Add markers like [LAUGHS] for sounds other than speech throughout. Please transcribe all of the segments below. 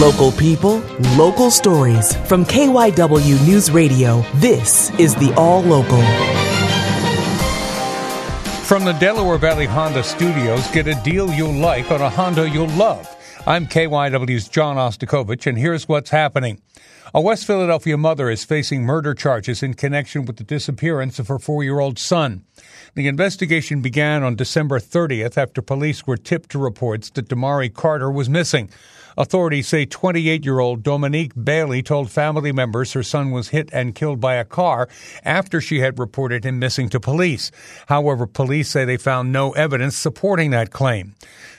Local people, local stories. From KYW News Radio, this is the All Local. From the Delaware Valley Honda Studios, get a deal you'll like on a Honda you'll love. I'm KYW's John Ostakovich, and here's what's happening. A West Philadelphia mother is facing murder charges in connection with the disappearance of her four year old son. The investigation began on December 30th after police were tipped to reports that Damari Carter was missing. Authorities say 28 year old Dominique Bailey told family members her son was hit and killed by a car after she had reported him missing to police. However, police say they found no evidence supporting that claim.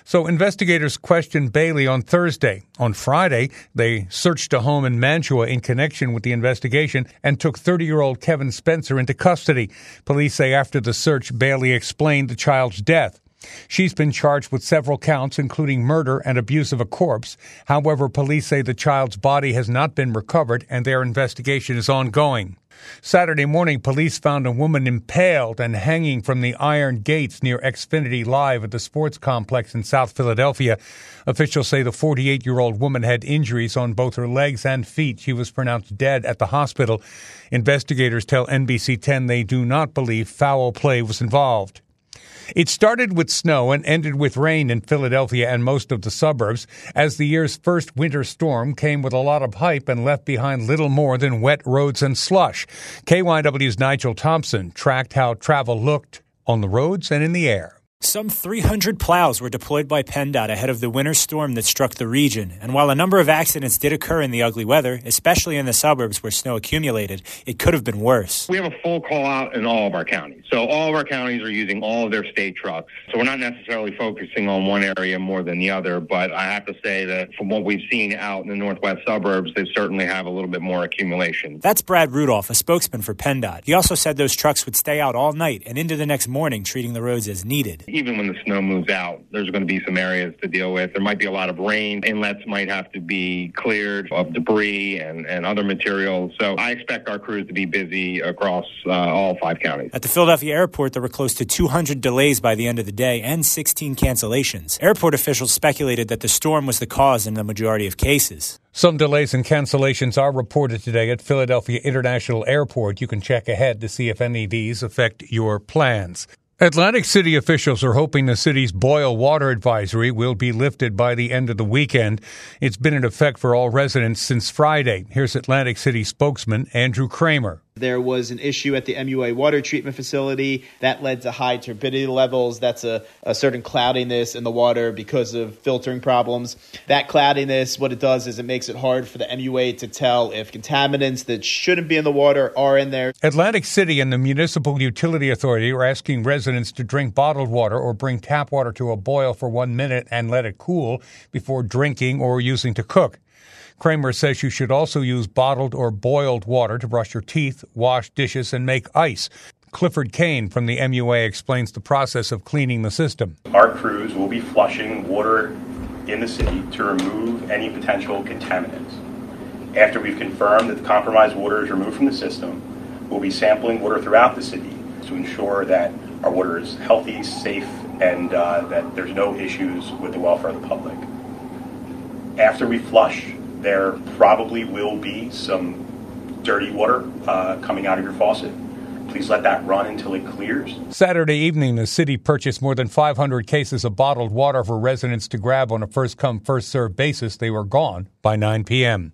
So investigators questioned Bailey on Thursday. On Friday, they searched a home in Mantua in connection with the investigation and took 30 year old Kevin Spencer into custody. Police say after the search, Bailey explained the child's death. She's been charged with several counts, including murder and abuse of a corpse. However, police say the child's body has not been recovered and their investigation is ongoing. Saturday morning, police found a woman impaled and hanging from the iron gates near Xfinity Live at the sports complex in South Philadelphia. Officials say the 48 year old woman had injuries on both her legs and feet. She was pronounced dead at the hospital. Investigators tell NBC 10 they do not believe foul play was involved. It started with snow and ended with rain in Philadelphia and most of the suburbs, as the year's first winter storm came with a lot of hype and left behind little more than wet roads and slush. KYW's Nigel Thompson tracked how travel looked on the roads and in the air. Some 300 plows were deployed by PennDOT ahead of the winter storm that struck the region. And while a number of accidents did occur in the ugly weather, especially in the suburbs where snow accumulated, it could have been worse. We have a full call out in all of our counties. So all of our counties are using all of their state trucks. So we're not necessarily focusing on one area more than the other. But I have to say that from what we've seen out in the northwest suburbs, they certainly have a little bit more accumulation. That's Brad Rudolph, a spokesman for PennDOT. He also said those trucks would stay out all night and into the next morning, treating the roads as needed even when the snow moves out, there's going to be some areas to deal with. There might be a lot of rain. Inlets might have to be cleared of debris and, and other materials. So I expect our crews to be busy across uh, all five counties. At the Philadelphia airport, there were close to 200 delays by the end of the day and 16 cancellations. Airport officials speculated that the storm was the cause in the majority of cases. Some delays and cancellations are reported today at Philadelphia International Airport. You can check ahead to see if any of these affect your plans. Atlantic City officials are hoping the city's boil water advisory will be lifted by the end of the weekend. It's been in effect for all residents since Friday. Here's Atlantic City spokesman Andrew Kramer. There was an issue at the MUA water treatment facility that led to high turbidity levels. That's a, a certain cloudiness in the water because of filtering problems. That cloudiness, what it does is it makes it hard for the MUA to tell if contaminants that shouldn't be in the water are in there. Atlantic City and the Municipal Utility Authority are asking residents to drink bottled water or bring tap water to a boil for one minute and let it cool before drinking or using to cook. Kramer says you should also use bottled or boiled water to brush your teeth, wash dishes, and make ice. Clifford Kane from the MUA explains the process of cleaning the system. Our crews will be flushing water in the city to remove any potential contaminants. After we've confirmed that the compromised water is removed from the system, we'll be sampling water throughout the city to ensure that our water is healthy, safe, and uh, that there's no issues with the welfare of the public. After we flush, there probably will be some dirty water uh, coming out of your faucet. Please let that run until it clears. Saturday evening, the city purchased more than 500 cases of bottled water for residents to grab on a first come, first served basis. They were gone by 9 p.m.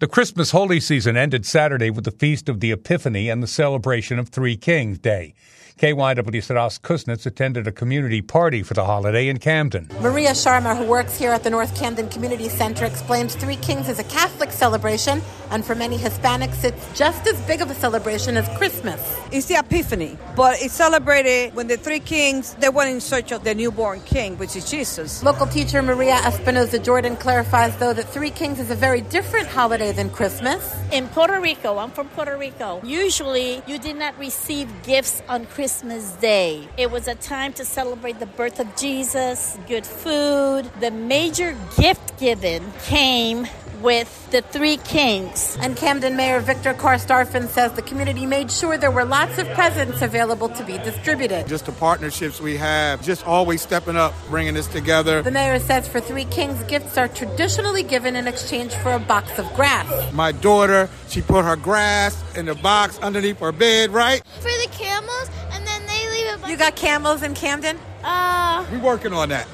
The Christmas holy season ended Saturday with the Feast of the Epiphany and the celebration of Three Kings Day. KYW Saras Kusnitz attended a community party for the holiday in Camden. Maria Sharma, who works here at the North Camden Community Center, explains Three Kings is a Catholic celebration, and for many Hispanics, it's just as big of a celebration as Christmas. It's the Epiphany, but it's celebrated when the three kings they went in search of the newborn king, which is Jesus. Local teacher Maria Espinoza Jordan clarifies, though, that Three Kings is a very different holiday than Christmas. In Puerto Rico, I'm from Puerto Rico. Usually, you did not receive gifts on Christmas. Christmas Day. It was a time to celebrate the birth of Jesus, good food. The major gift given came with the three kings. And Camden Mayor Victor Carstarphen says the community made sure there were lots of presents available to be distributed. Just the partnerships we have, just always stepping up, bringing this together. The mayor says for Three Kings, gifts are traditionally given in exchange for a box of grass. My daughter, she put her grass in the box underneath her bed, right? For the camels, and then they leave it. You got camels in Camden? Uh, We're working on that.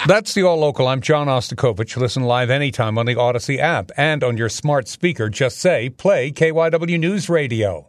[LAUGHS] That's the All Local. I'm John Ostakovich. Listen live anytime on the Audacy app and on your smart speaker. Just say, play KYW News Radio.